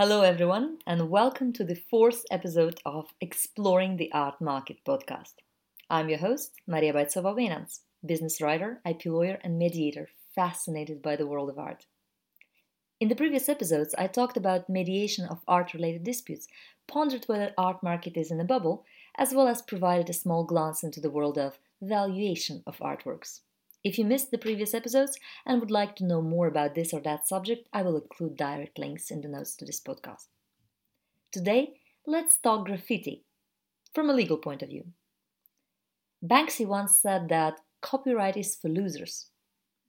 Hello, everyone, and welcome to the fourth episode of Exploring the Art Market podcast. I'm your host, Maria Boitsova Venans, business writer, IP lawyer, and mediator fascinated by the world of art. In the previous episodes, I talked about mediation of art related disputes, pondered whether art market is in a bubble, as well as provided a small glance into the world of valuation of artworks. If you missed the previous episodes and would like to know more about this or that subject, I will include direct links in the notes to this podcast. Today, let's talk graffiti from a legal point of view. Banksy once said that copyright is for losers.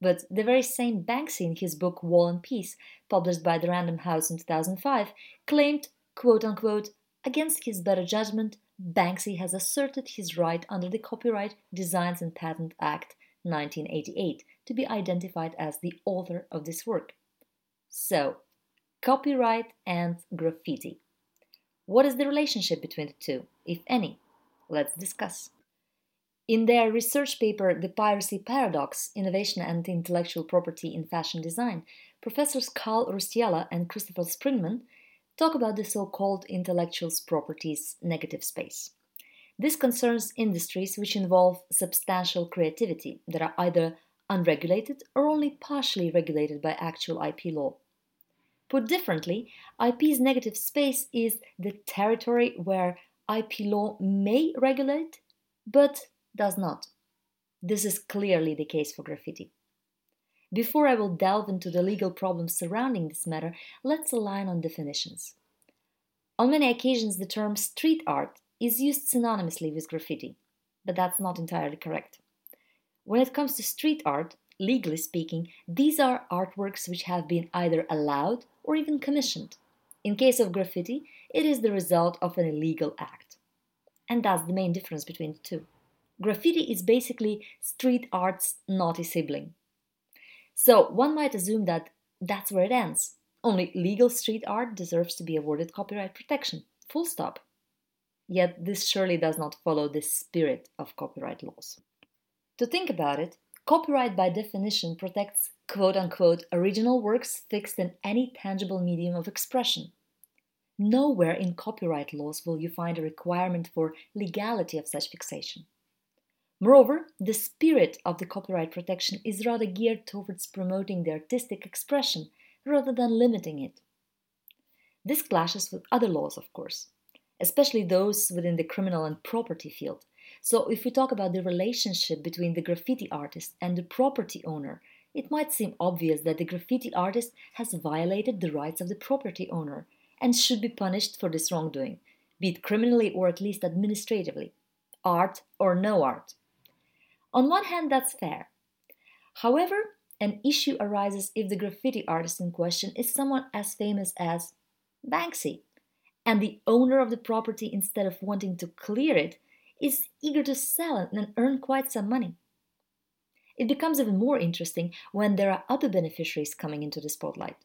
But the very same Banksy in his book Wall and Peace, published by the Random House in 2005, claimed, quote unquote, against his better judgment, Banksy has asserted his right under the Copyright Designs and Patent Act 1988 to be identified as the author of this work. So, copyright and graffiti. What is the relationship between the two, if any? Let's discuss. In their research paper, The Piracy Paradox Innovation and Intellectual Property in Fashion Design, Professors Kal Raustiala and Christopher Sprigman talk about the so called intellectual property's negative space. This concerns industries which involve substantial creativity that are either unregulated or only partially regulated by actual IP law. Put differently, IP's negative space is the territory where IP law may regulate but does not. This is clearly the case for graffiti. Before I will delve into the legal problems surrounding this matter, let's align on definitions. On many occasions, the term street art is used synonymously with graffiti, but that's not entirely correct. When it comes to street art, legally speaking, these are artworks which have been either allowed or even commissioned. In case of graffiti, it is the result of an illegal act. And that's the main difference between the two. Graffiti is basically street art's naughty sibling. So one might assume that that's where it ends. Only legal street art deserves to be awarded copyright protection. Full stop. Yet this surely does not follow the spirit of copyright laws. To think about it, copyright by definition protects quote unquote original works fixed in any tangible medium of expression. Nowhere in copyright laws will you find a requirement for legality of such fixation. Moreover, the spirit of the copyright protection is rather geared towards promoting the artistic expression rather than limiting it. This clashes with other laws, of course especially those within the criminal and property field. So, if we talk about the relationship between the graffiti artist and the property owner, it might seem obvious that the graffiti artist has violated the rights of the property owner and should be punished for this wrongdoing, be it criminally or at least administratively, art or no art. On one hand, that's fair. However, an issue arises if the graffiti artist in question is someone as famous as Banksy and the owner of the property, instead of wanting to clear it, is eager to sell it and earn quite some money. It becomes even more interesting when there are other beneficiaries coming into the spotlight.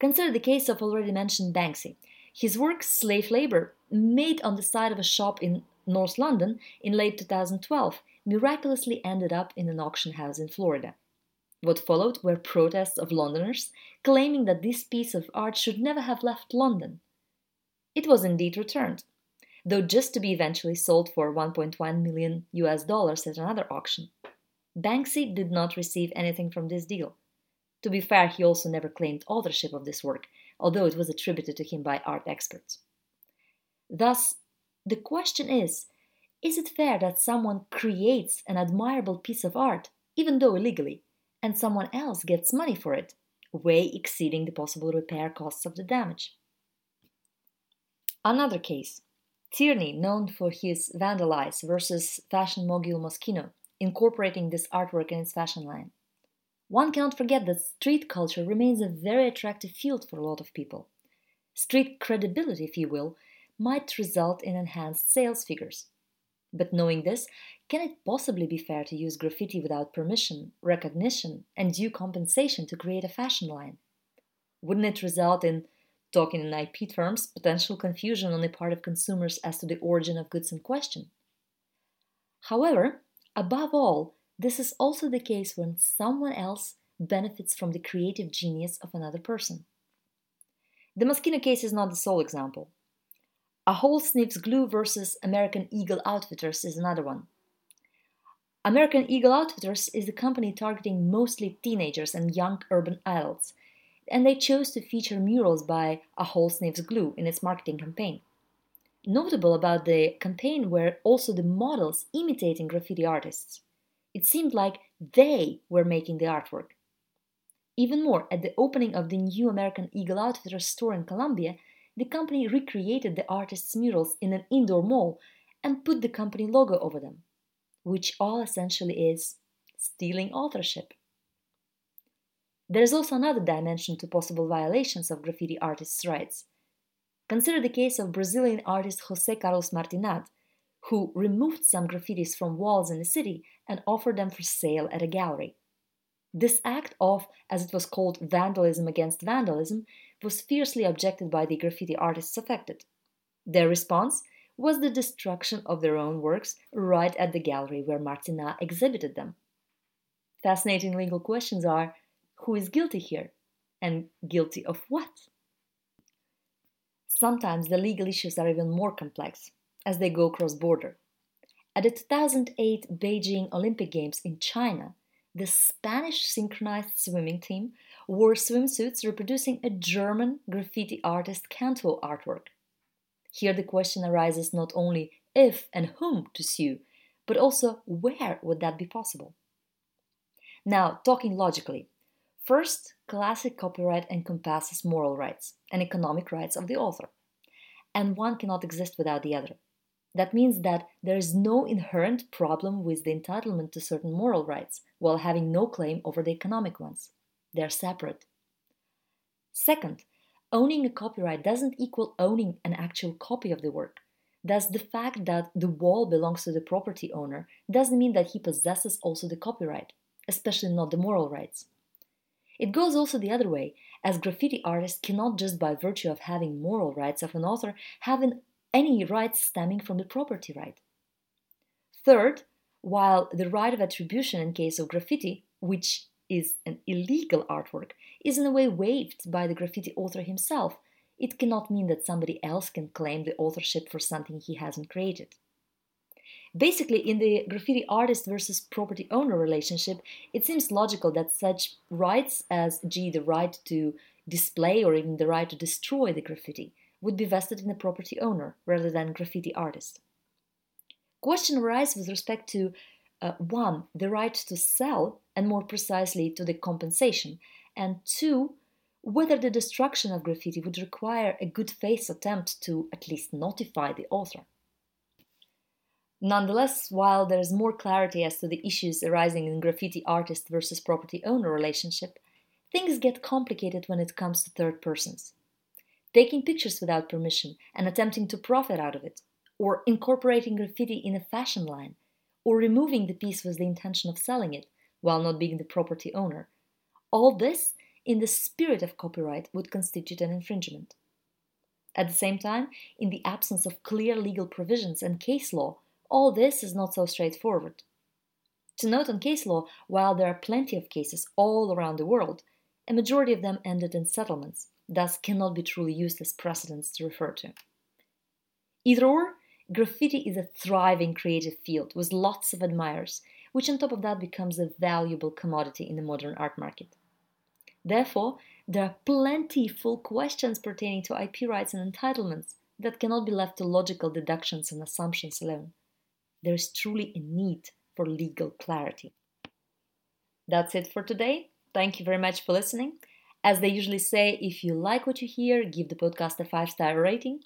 Consider the case of already mentioned Banksy. His work, Slave Labor, made on the side of a shop in North London in late 2012, miraculously ended up in an auction house in Florida. What followed were protests of Londoners claiming that this piece of art should never have left London. It was indeed returned, though just to be eventually sold for 1.1 million US dollars at another auction. Banksy did not receive anything from this deal. To be fair, he also never claimed authorship of this work, although it was attributed to him by art experts. Thus, the question is is it fair that someone creates an admirable piece of art, even though illegally, and someone else gets money for it, way exceeding the possible repair costs of the damage? Another case Tierney, known for his Vandal Eyes versus fashion mogul Moschino, incorporating this artwork in its fashion line. One cannot forget that street culture remains a very attractive field for a lot of people. Street credibility, if you will, might result in enhanced sales figures. But knowing this, can it possibly be fair to use graffiti without permission, recognition, and due compensation to create a fashion line? Wouldn't it result in talking in IP terms, potential confusion on the part of consumers as to the origin of goods in question. However, above all, this is also the case when someone else benefits from the creative genius of another person. The Moschino case is not the sole example. Ahol Sniffs Glue versus American Eagle Outfitters is another one. American Eagle Outfitters is a company targeting mostly teenagers and young urban adults, and they chose to feature murals by Ahol Sniffs Glue in its marketing campaign. Notable about the campaign were also the models imitating graffiti artists. It seemed like they were making the artwork. Even more, at the opening of the new American Eagle Outfitters store in Columbia, the company recreated the artist's murals in an indoor mall and put the company logo over them which all essentially is stealing authorship. There is also another dimension to possible violations of graffiti artists' rights. Consider the case of Brazilian artist José Carlos Martinat, who removed some graffitis from walls in the city and offered them for sale at a gallery. This act of, as it was called, vandalism against vandalism was fiercely objected by the graffiti artists affected. Their response was the destruction of their own works right at the gallery where Martinat exhibited them. Fascinating legal questions are who is guilty here? And guilty of what? Sometimes the legal issues are even more complex as they go cross border. At the 2008 Beijing Olympic Games in China, the Spanish synchronized swimming team wore swimsuits reproducing a German graffiti artist Can2 artwork. Here the question arises not only if and whom to sue, but also where would that be possible? Now, talking logically, first, classic copyright encompasses moral rights and economic rights of the author, and one cannot exist without the other. That means that there is no inherent problem with the entitlement to certain moral rights while having no claim over the economic ones. They are separate. Second, owning a copyright doesn't equal owning an actual copy of the work. Thus, the fact that the wall belongs to the property owner doesn't mean that he possesses also the copyright, especially not the moral rights. It goes also the other way, as graffiti artists cannot just by virtue of having moral rights of an author have any rights stemming from the property right. Third, while the right of attribution in case of graffiti, which is an illegal artwork is in a way waived by the graffiti author himself, it cannot mean that somebody else can claim the authorship for something he hasn't created. Basically, in the graffiti artist versus property owner relationship, it seems logical that such rights as, g, the right to display or even the right to destroy the graffiti would be vested in the property owner rather than graffiti artist. Question arises with respect to uh, one, the right to sell, and more precisely to the compensation, and two, whether the destruction of graffiti would require a good faith attempt to at least notify the author. Nonetheless, while there is more clarity as to the issues arising in graffiti artist versus property owner relationship, things get complicated when it comes to third persons. Taking pictures without permission and attempting to profit out of it, or incorporating graffiti in a fashion line, or removing the piece with the intention of selling it while not being the property owner. All this, in the spirit of copyright, would constitute an infringement. At the same time, in the absence of clear legal provisions and case law, all this is not so straightforward. To note on case law, while there are plenty of cases all around the world, a majority of them ended in settlements, thus cannot be truly used as precedents to refer to. Either or, graffiti is a thriving creative field with lots of admirers, which on top of that becomes a valuable commodity in the modern art market. Therefore, there are plentiful questions pertaining to IP rights and entitlements that cannot be left to logical deductions and assumptions alone. There is truly a need for legal clarity. That's it for today. Thank you very much for listening. As they usually say, if you like what you hear, give the podcast a five star rating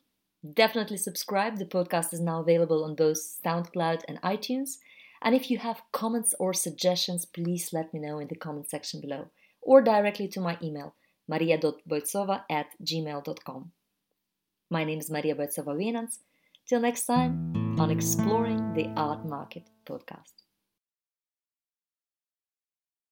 Definitely subscribe. The podcast is now available on both SoundCloud and iTunes. And if you have comments or suggestions, please let me know in the comment section below or directly to my email, maria.boitsova at gmail.com. My name is Maria Boitsova Vienans. Till next time on Exploring the Art Market podcast.